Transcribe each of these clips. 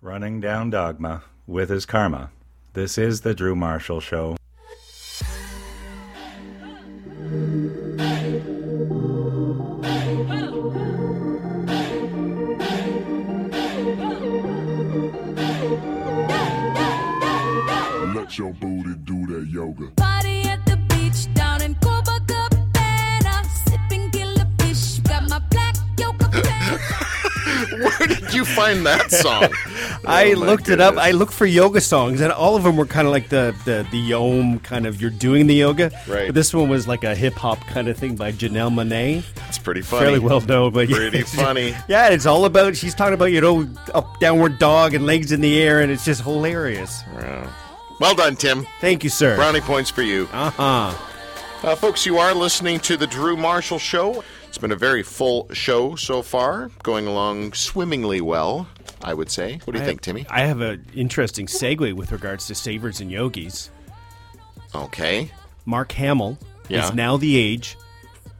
running down dogma with his karma. This is the Drew Marshall Show. Let your booty do that yoga. Party at the beach down in Copacabana. Sipping killer. Got my black yoga pants. Where did you find that song? I Oh, my looked it up. I looked for yoga songs, and all of them were kind of like the the the Yom kind of you're doing the yoga. Right. But this one was like a hip hop kind of thing by Janelle Monae. It's pretty funny. Fairly well known, but Pretty yeah, funny. Yeah, it's all about. She's talking about you know up downward dog and legs in the air, and it's just hilarious. Yeah. Well done, Tim. Thank you, sir. Brownie points for you. Uh huh. Uh, folks, you are listening to the Drew Marshall Show. It's been a very full show so far, going along swimmingly well, I would say. What do you think, Timmy? I have an interesting segue with regards to savers and yogis. Okay. Mark Hamill Yeah. is now the age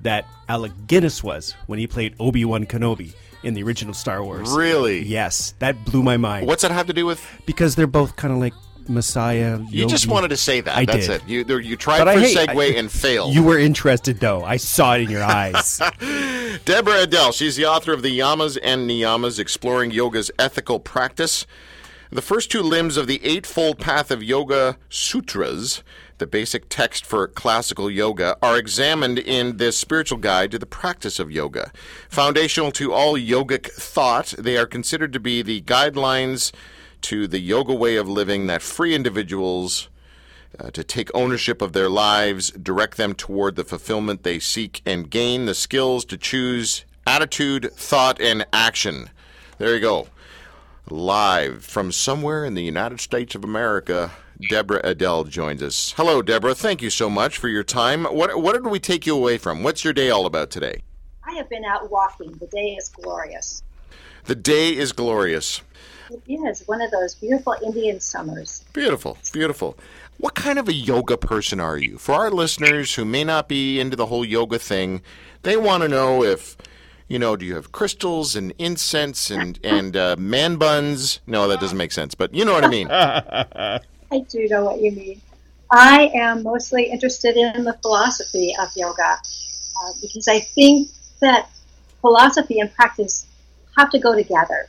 that Alec Guinness was when he played Obi Wan Kenobi in the original Star Wars. Really? Yes, that blew my mind. What's that have to do with? Because they're both kind of like Messiah. You just wanted to say that. I That's did. it. You you tried But for I hate- segue I- and failed. You were interested, though. I saw it in your eyes. Deborah Adele. She's the author of the Yamas and Niyamas, exploring yoga's ethical practice. The first two limbs of the Eightfold Path of Yoga Sutras, the basic text for classical yoga, are examined in this spiritual guide to the practice of yoga. Foundational to all yogic thought, they are considered to be the guidelines to the yoga way of living that free individuals uh, to take ownership of their lives, direct them toward the fulfillment they seek, and gain the skills to choose attitude, thought, and action. There you go. Live from somewhere in the United States of America, Deborah Adele joins us. Hello, Deborah. Thank you so much for your time. What, what did we take you away from? What's your day all about today? I have been out walking. The day is glorious. The day is glorious. It is one of those beautiful Indian summers. Beautiful, beautiful. What kind of a yoga person are you? For our listeners who may not be into the whole yoga thing, they want to know if, you know, do you have crystals and incense and and uh, man buns? No, that doesn't make sense, but you know what I mean. I do know what you mean. I am mostly interested in the philosophy of yoga uh, because I think that philosophy and practice have to go together.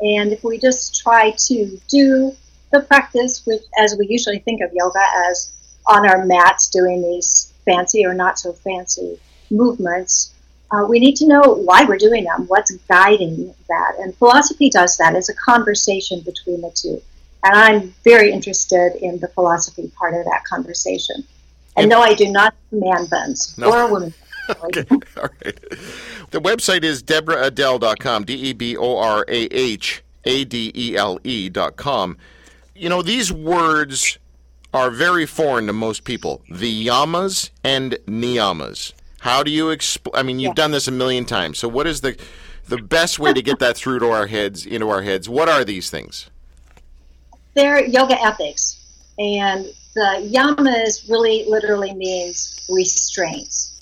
And if we just try to do the practice, which, as we usually think of yoga as on our mats doing these fancy or not so fancy movements, uh, we need to know why we're doing them, what's guiding that. And philosophy does that as a conversation between the two. And I'm very interested in the philosophy part of that conversation. And no, I do not man buns No. or women. okay, all right. The website is deborahadele.com, D E B O R A H A D E L E.com. You know, these words are very foreign to most people. The yamas and niyamas. How do you explain? I mean, you've done this a million times. So, what is the the best way to get that through to our heads, into our heads? What are these things? They're yoga ethics. And the yamas really literally means restraints.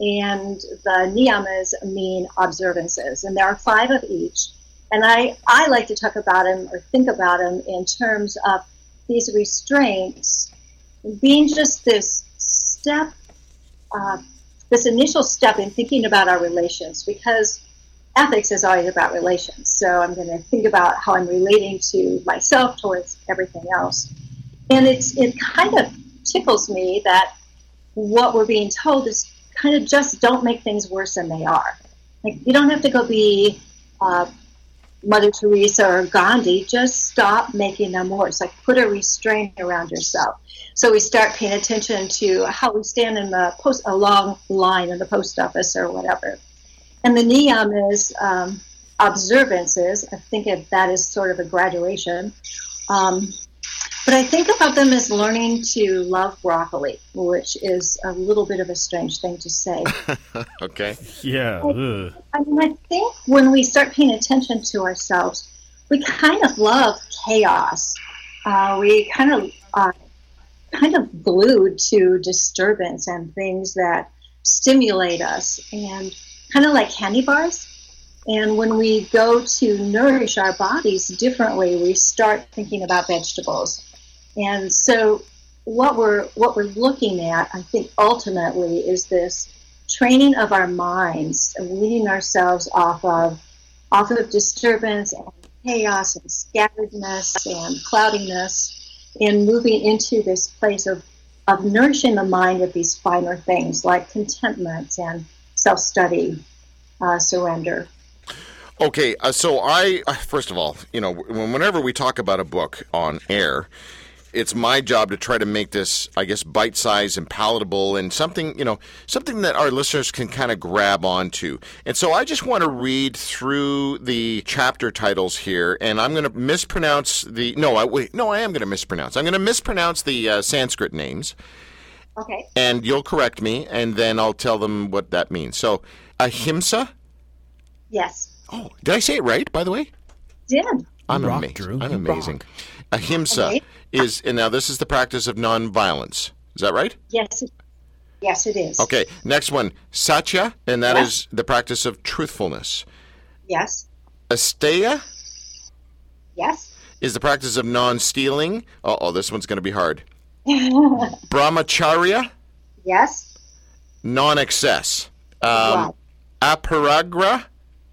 And the niyamas mean observances. And there are five of each. And I, I like to talk about them or think about them in terms of these restraints being just this step, uh, this initial step in thinking about our relations because ethics is always about relations. So I'm going to think about how I'm relating to myself towards everything else. And it's it kind of tickles me that what we're being told is kind of just don't make things worse than they are. Like you don't have to go be uh, Mother Teresa or Gandhi. Just stop making them worse. Like put a restraint around yourself. So we start paying attention to how we stand in the post a long line in the post office or whatever. And the niyamas um, observances. I think that as sort of a graduation. Um, but I think about them as learning to love broccoli, which is a little bit of a strange thing to say. Okay. yeah. ugh. I mean, I think when we start paying attention to ourselves, we kind of love chaos. Uh, we kind of are kind of glued to disturbance and things that stimulate us, and kind of like candy bars. And when we go to nourish our bodies differently, we start thinking about vegetables. And so what we're what we're looking at, I think ultimately is this training of our minds, and weaning ourselves off of off of disturbance and chaos and scatteredness and cloudiness and moving into this place of, of nourishing the mind with these finer things like contentment and self-study, uh, surrender. Okay, uh, so I first of all, you know, whenever we talk about a book on air, it's my job to try to make this, I guess, bite-sized and palatable, and something, you know, something that our listeners can kind of grab onto. And so I just want to read through the chapter titles here, and I'm going to mispronounce the. No, I wait. No, I am going to mispronounce. I'm going to mispronounce the uh, Sanskrit names, Okay. and you'll correct me, and then I'll tell them what that means. So, ahimsa. Yes. Oh, did I say it right? By the way. Did. I'm rock, amazing. Drew. I'm You amazing. Ahimsa Okay. is, and now this is the practice of nonviolence. Is that right? Yes. Yes, it is. Okay. Next one, satya, and that Yeah. is the practice of truthfulness. Yes. Asteya Yes. is the practice of non-stealing. Uh oh, this one's going to be hard. Brahmacharya, Yes. non-excess. Um, Wow. Aparagra,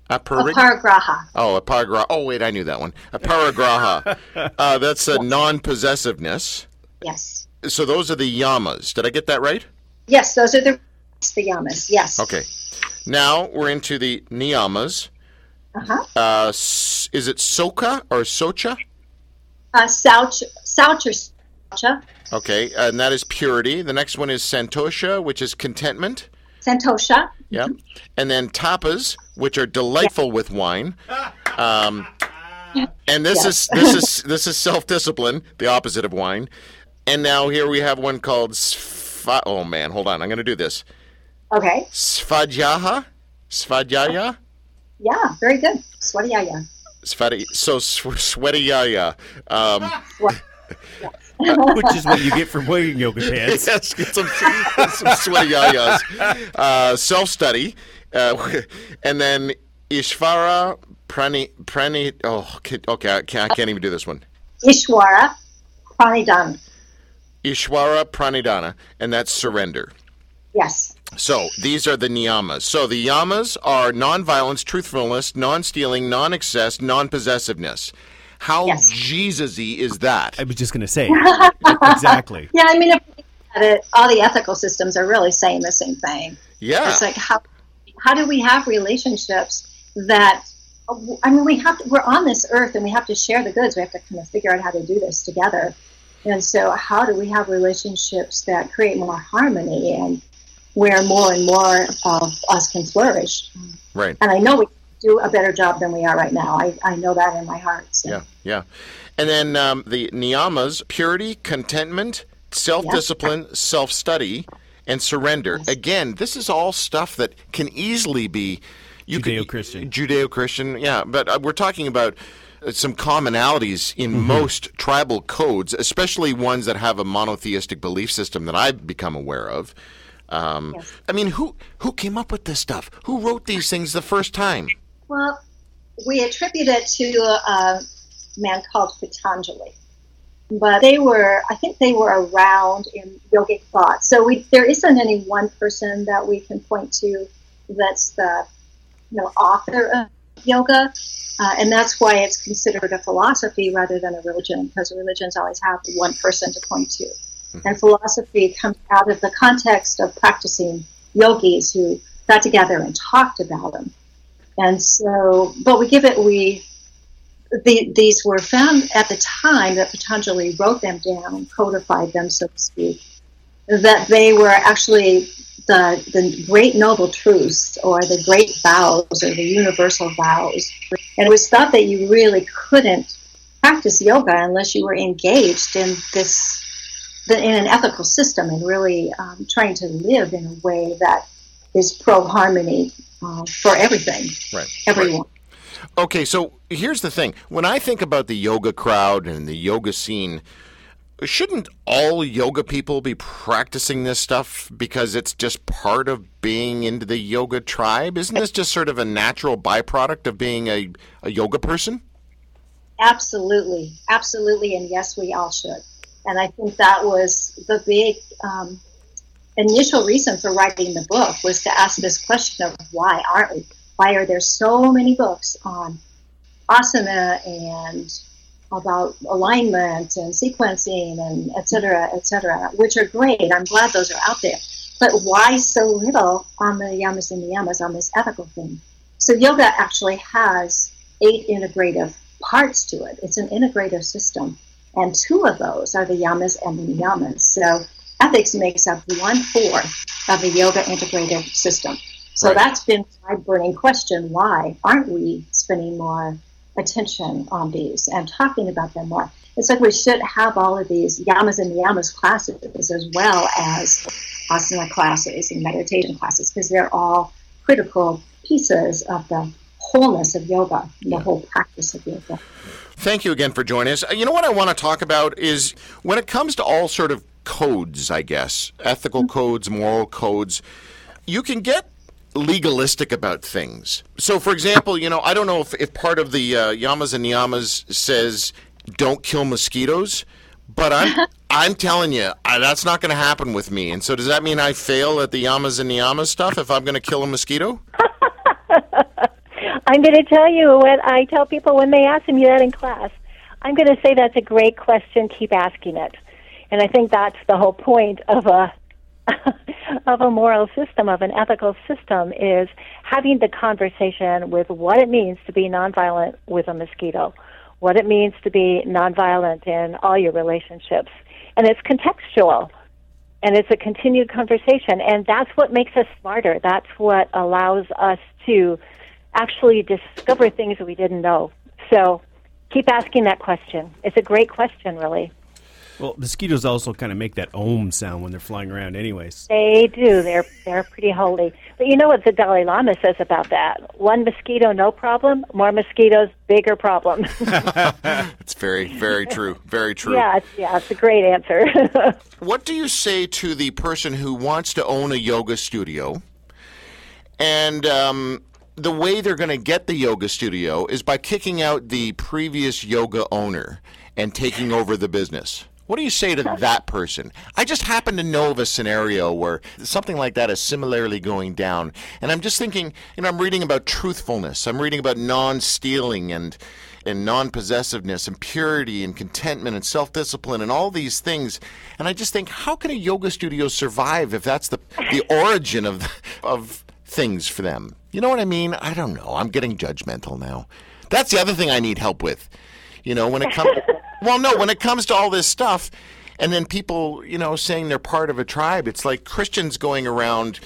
aparig- Aparagraha. Oh, aparagraha. Oh, wait, I knew that one. Aparagraha. uh, that's a non-possessiveness. Yes. So those are the yamas. Did I get that right? Yes, those are the the yamas. Yes. Okay. Now we're into the niyamas. Uh-huh. Uh, is it soka or socha? Uh, Sauch, Sauch or Saucha, Okay, and that is purity. The next one is santosha, which is contentment. Santosha. Yeah. And then tapas, which are delightful with wine. Um, and this is this is this is self-discipline, the opposite of wine. And now here we have one called sva- Oh man, hold on. I'm going to do this. Okay. Svadhyaha? Svadhyaya? Yeah, very good. Swadhyaya. Svadi- so sw- sweaty-yaya. Um, which is what you get from wearing yoga pants. yes, get some, some sweaty yayas. Uh, Self study. Uh, and then Ishvara Prani. Prani oh, ki- okay, I can't, I can't even do this one. Ishwara. Pranidhana. Ishvara Pranidhana, and that's surrender. Yes. So these are the niyamas. So the yamas are nonviolence, truthfulness, non-stealing, non-excess, non-possessiveness. How Yes. Jesus-y is that? I was just going to say exactly. Yeah, I mean, if you look at it, all the ethical systems are really saying the same thing. Yeah. It's like how how do we have relationships that I mean we have to, we're on this earth and we have to share the goods. We have to kind of figure out how to do this together. And so how do we have relationships that create more harmony and where more and more of us can flourish? Right. And I know we do a better job than we are right now. I, I know that in my heart. So. Yeah, yeah. And then um, the niyamas purity, contentment, self discipline, self study, and surrender. Again, this is all stuff that can easily be you Judeo-Christian. Judeo Christian, yeah. But uh, we're talking about uh, some commonalities in Mm-hmm. most tribal codes, especially ones that have a monotheistic belief system that I've become aware of. Um, Yes. I mean, who who came up with this stuff? Who wrote these things the first time? Well, we attribute it to a man called Patanjali. But they were, I think they were around in yogic thought. So we, there isn't any one person that we can point to that's the you know, author of yoga. Uh, and that's why it's considered a philosophy rather than a religion, because religions always have one person to point to. And philosophy comes out of the context of practicing yogis who got together and talked about them. And so, but we give it, we, the, these were found at the time that Patanjali wrote them down, codified them, so to speak, that they were actually the, the great noble truths or the great vows or the universal vows. And it was thought that you really couldn't practice yoga unless you were engaged in this, in an ethical system and really um, trying to live in a way that is pro harmony uh, for everything, Right. everyone. Okay, so here's the thing. When I think about the yoga crowd and the yoga scene, shouldn't all yoga people be practicing this stuff because it's just part of being into the yoga tribe? Isn't this just sort of a natural byproduct of being a, a yoga person? Absolutely, absolutely, and yes, we all should. And I think that was the big um, initial reason for writing the book was to ask this question of why aren't we? Why are there so many books on asana and about alignment and sequencing and et cetera, et cetera, which are great. I'm glad those are out there. But why so little on the yamas and niyamas on this ethical thing? So yoga actually has eight integrative parts to it. It's an integrative system. And two of those are the yamas and the niyamas. So ethics makes up one fourth of the yoga integrative system. So Right. that's been my burning question. Why aren't we spending more attention on these and talking about them more? It's like we should have all of these yamas and niyamas classes as well as asana classes and meditation classes because they're all critical pieces of the wholeness of yoga, the whole practice of yoga. Thank you again for joining us. Uh, You know what I want to talk about is when it comes to all sort of codes, I guess, ethical codes, moral codes, you can get legalistic about things. So, for example, you know, I don't know if, if part of the uh, yamas and niyamas says don't kill mosquitoes, but I'm I'm telling you I, that's not going to happen with me. And so, does that mean I fail at the yamas and niyamas stuff if I'm going to kill a mosquito? I'm going to tell you what I tell people when they ask me that in class. I'm going to say that's a great question. Keep asking it, and I think that's the whole point of a of a moral system, of an ethical system, is having the conversation with what it means to be nonviolent with a mosquito, what it means to be nonviolent in all your relationships, and it's contextual and it's a continued conversation and that's what makes us smarter. That's what allows us to actually discover things that we didn't know. So keep asking that question. It's a great question really Well, mosquitoes also kind of make that ohm sound when they're flying around, anyways. they do they're they're pretty holy but you know what the dalai lama says about that one mosquito no problem more mosquitoes bigger problem It's very, very true. Very true. yeah it's, yeah it's a great answer What do you say to the person who wants to own a yoga studio and um, the way they're going to get the yoga studio is by kicking out the previous yoga owner and taking over the business? What do you say to that person? I just happen to know of a scenario where something like that is similarly going down. And I'm just thinking, you know, I'm reading about truthfulness. I'm reading about non stealing and and non-possessiveness and purity and contentment and self-discipline and all these things and i just think how can a yoga studio survive if that's the the origin of of things for them you know what i mean i don't know i'm getting judgmental now that's the other thing i need help with you know when it comes well no when it comes to all this stuff and then people you know saying they're part of a tribe it's like christians going around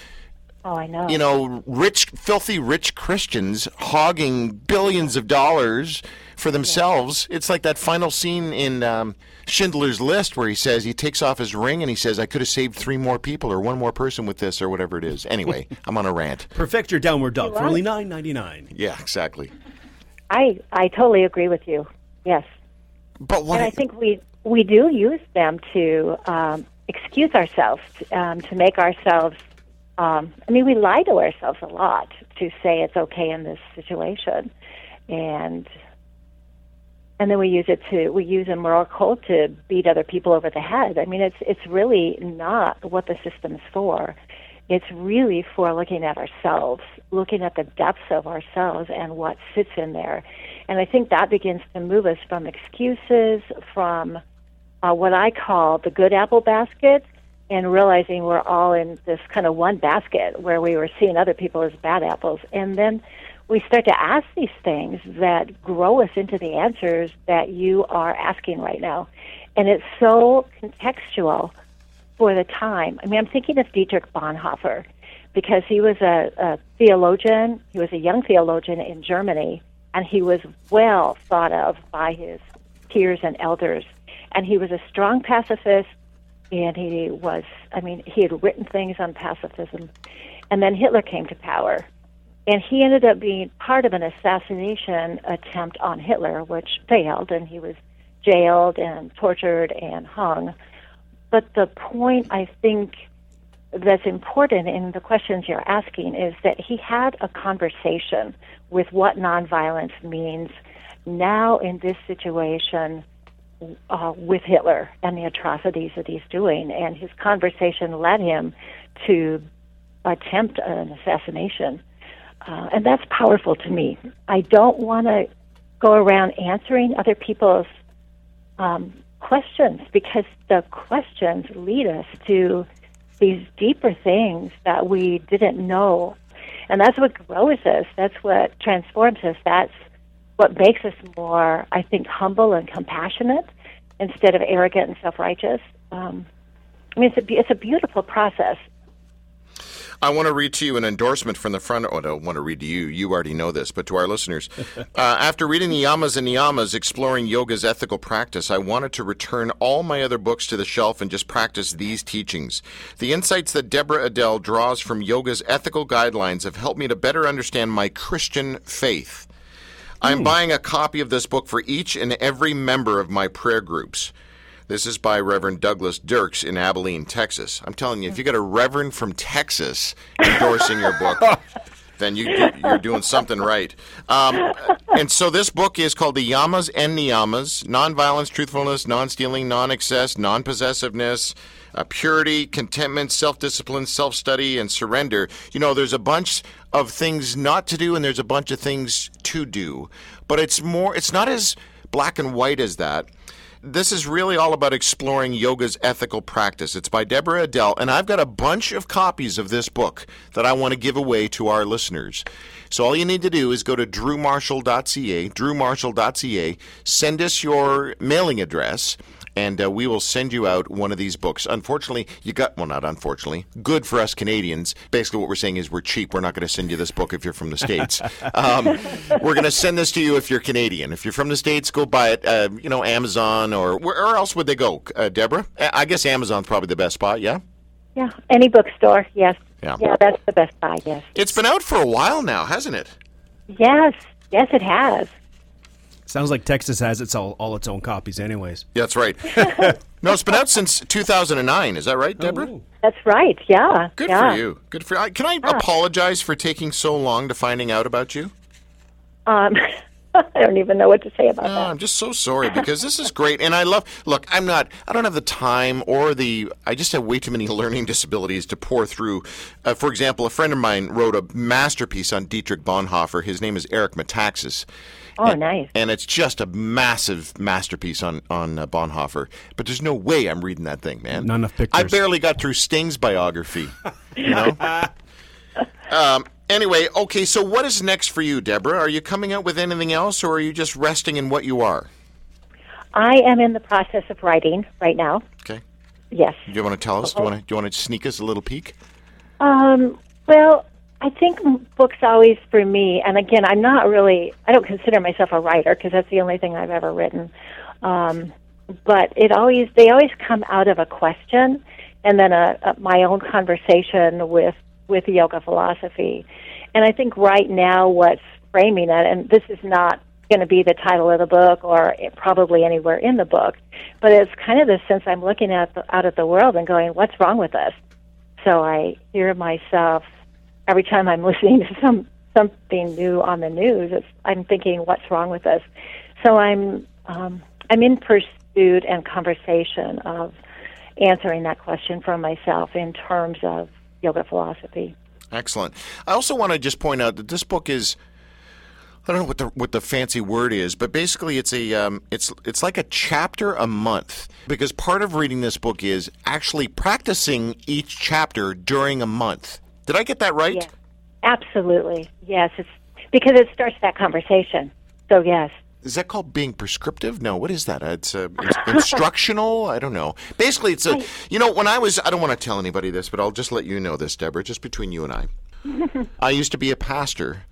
oh i know you know, rich, filthy rich Christians hogging billions of dollars for themselves. It's like that final scene in um, Schindler's List where he says he takes off his ring and he says, "I could have saved three more people or one more person with this or whatever it is." Anyway, I'm on a rant. Perfect your downward dog for love only nine ninety nine. Yeah, exactly. i i totally agree with you yes But what? and I think we we do use them to um, excuse ourselves, um, to make ourselves. Um, I mean, we lie to ourselves a lot to say it's okay in this situation, and and then we use it to we use a moral code to beat other people over the head. I mean, it's it's really not what the system is for. It's really for looking at ourselves, looking at the depths of ourselves and what sits in there. And I think that begins to move us from excuses, from uh, what I call the good apple basket, and realizing we're all in this kind of one basket where we were seeing other people as bad apples. And then we start to ask these things that grow us into the answers that you are asking right now. And it's so contextual for the time. I mean, I'm thinking of Dietrich Bonhoeffer because he was a, a theologian. He was a young theologian in Germany, and he was well thought of by his peers and elders. And he was a strong pacifist, and he was, I mean, he had written things on pacifism. And then Hitler came to power. And he ended up being part of an assassination attempt on Hitler, which failed, and he was jailed and tortured and hung. But the point I think that's important in the questions you're asking is that he had a conversation with what nonviolence means now in this situation uh, with Hitler and the atrocities that he's doing. And his conversation led him to attempt an assassination. Uh, and that's powerful to me. I don't want to go around answering other people's um, questions because the questions lead us to these deeper things that we didn't know. And that's what grows us. That's what transforms us. That's what makes us more, I think, humble and compassionate instead of arrogant and self righteous. Um, I mean, it's a, it's a beautiful process. I want to read to you an endorsement from the front. Oh, I don't want to read to you. You already know this, but to our listeners. uh, after reading the Yamas and Niyamas exploring yoga's ethical practice, I wanted to return all my other books to the shelf and just practice these teachings. The insights that Deborah Adele draws from yoga's ethical guidelines have helped me to better understand my Christian faith. I'm buying a copy of this book for each and every member of my prayer groups. This is by Reverend Douglas Dirks in Abilene, Texas. I'm telling you, if you got a reverend from Texas endorsing your book, then you, you're doing something right. Um, and so this book is called The Yamas and Niyamas Nonviolence, Truthfulness, Non Stealing, Non Excess, Non Possessiveness, uh, Purity, Contentment, Self Discipline, Self Study, and Surrender. You know, there's a bunch of things not to do and there's a bunch of things to do. But it's more, it's not as black and white as that. This is really all about exploring yoga's ethical practice. It's by Deborah Adele, and I've got a bunch of copies of this book that I want to give away to our listeners. So all you need to do is go to drewmarshall.ca, drewmarshall.ca, send us your mailing address, and uh, we will send you out one of these books. Unfortunately, you got well, not unfortunately, good for us Canadians. Basically, what we're saying is we're cheap. We're not going to send you this book if you're from the states. um, we're going to send this to you if you're Canadian. If you're from the states, go buy it. Uh, you know, Amazon or where, where else would they go? Uh, Deborah, I I guess Amazon's probably the best spot. Yeah. Yeah, any bookstore, yes. Yeah. Yeah, that's the best buy, yes. It's been out for a while now, hasn't it? Yes, yes, it has. Sounds like Texas has its all, all its own copies, anyways. Yeah, that's right. no, it's been out since 2009. Is that right, Deborah? That's right, yeah. Good yeah. for you. Good for you. Can I apologize for taking so long to finding out about you? Um, I don't even know what to say about No, that. I'm just so sorry because this is great, and I love. Look, I'm not. I don't have the time or the. I just have way too many learning disabilities to pour through. Uh, for example, a friend of mine wrote a masterpiece on Dietrich Bonhoeffer. His name is Eric Metaxas. Oh, and, nice. And it's just a massive masterpiece on on uh, Bonhoeffer. But there's no way I'm reading that thing, man. Not enough I barely got through Sting's biography. You know. um, anyway, okay. So what is next for you, Deborah? Are you coming out with anything else, or are you just resting in what you are? I am in the process of writing right now. Okay. Yes. Do you want to tell us? Do you want to? Do you want to sneak us a little peek? Um, well, I think books always for me, and again, I'm not really, I don't consider myself a writer because that's the only thing I've ever written. Um, but it always, they always come out of a question and then a, a my own conversation with with the yoga philosophy. And I think right now what's framing it, and this is not going to be the title of the book or probably anywhere in the book, but it's kind of the sense I'm looking at the, out at the world and going, what's wrong with us? So I hear myself every time I'm listening to some something new on the news. It's, I'm thinking, what's wrong with us? So I'm um, I'm in pursuit and conversation of answering that question for myself in terms of yoga philosophy. Excellent. I also want to just point out that this book is. I don't know what the what the fancy word is, but basically it's a um, it's it's like a chapter a month because part of reading this book is actually practicing each chapter during a month. Did I get that right? Yeah, absolutely. Yes, it's because it starts that conversation. So yes, Is that called being prescriptive? No, what is that? It's uh, in- instructional. I don't know. Basically, it's a. You know, when I was, I don't want to tell anybody this, but I'll just let you know this, Deborah, just between you and I. I used to be a pastor,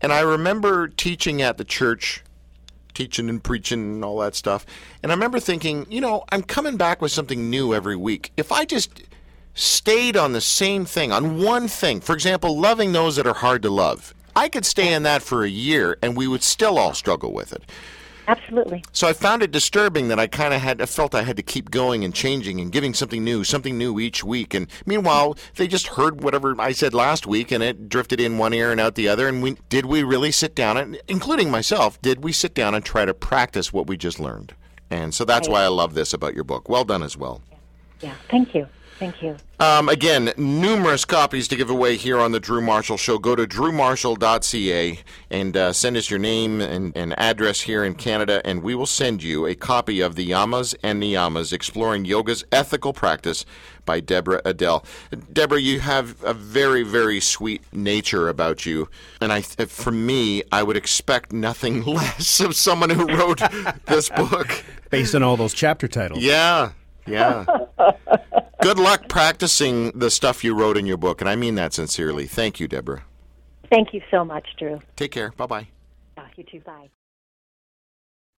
and I remember teaching at the church, teaching and preaching and all that stuff. And I remember thinking, you know, I'm coming back with something new every week. If I just stayed on the same thing, on one thing, for example, loving those that are hard to love, I could stay in that for a year and we would still all struggle with it. Absolutely. So I found it disturbing that I kind of had, I felt I had to keep going and changing and giving something new, something new each week. And meanwhile, they just heard whatever I said last week, and it drifted in one ear and out the other. And we did we really sit down, and including myself, did we sit down and try to practice what we just learned? And so that's why I love this about your book. Well done as well. Yeah. Thank you. Thank you. Um, again, numerous copies to give away here on the Drew Marshall Show. Go to drewmarshall.ca and uh, send us your name and, and address here in Canada, and we will send you a copy of The Yamas and Niyamas Exploring Yoga's Ethical Practice by Deborah Adele. Deborah, you have a very, very sweet nature about you, and I, for me, I would expect nothing less of someone who wrote this book. Based on all those chapter titles. Yeah, yeah. Good luck practicing the stuff you wrote in your book, and I mean that sincerely. Thank you, Deborah. Thank you so much, Drew. Take care. Bye bye. You too. Bye.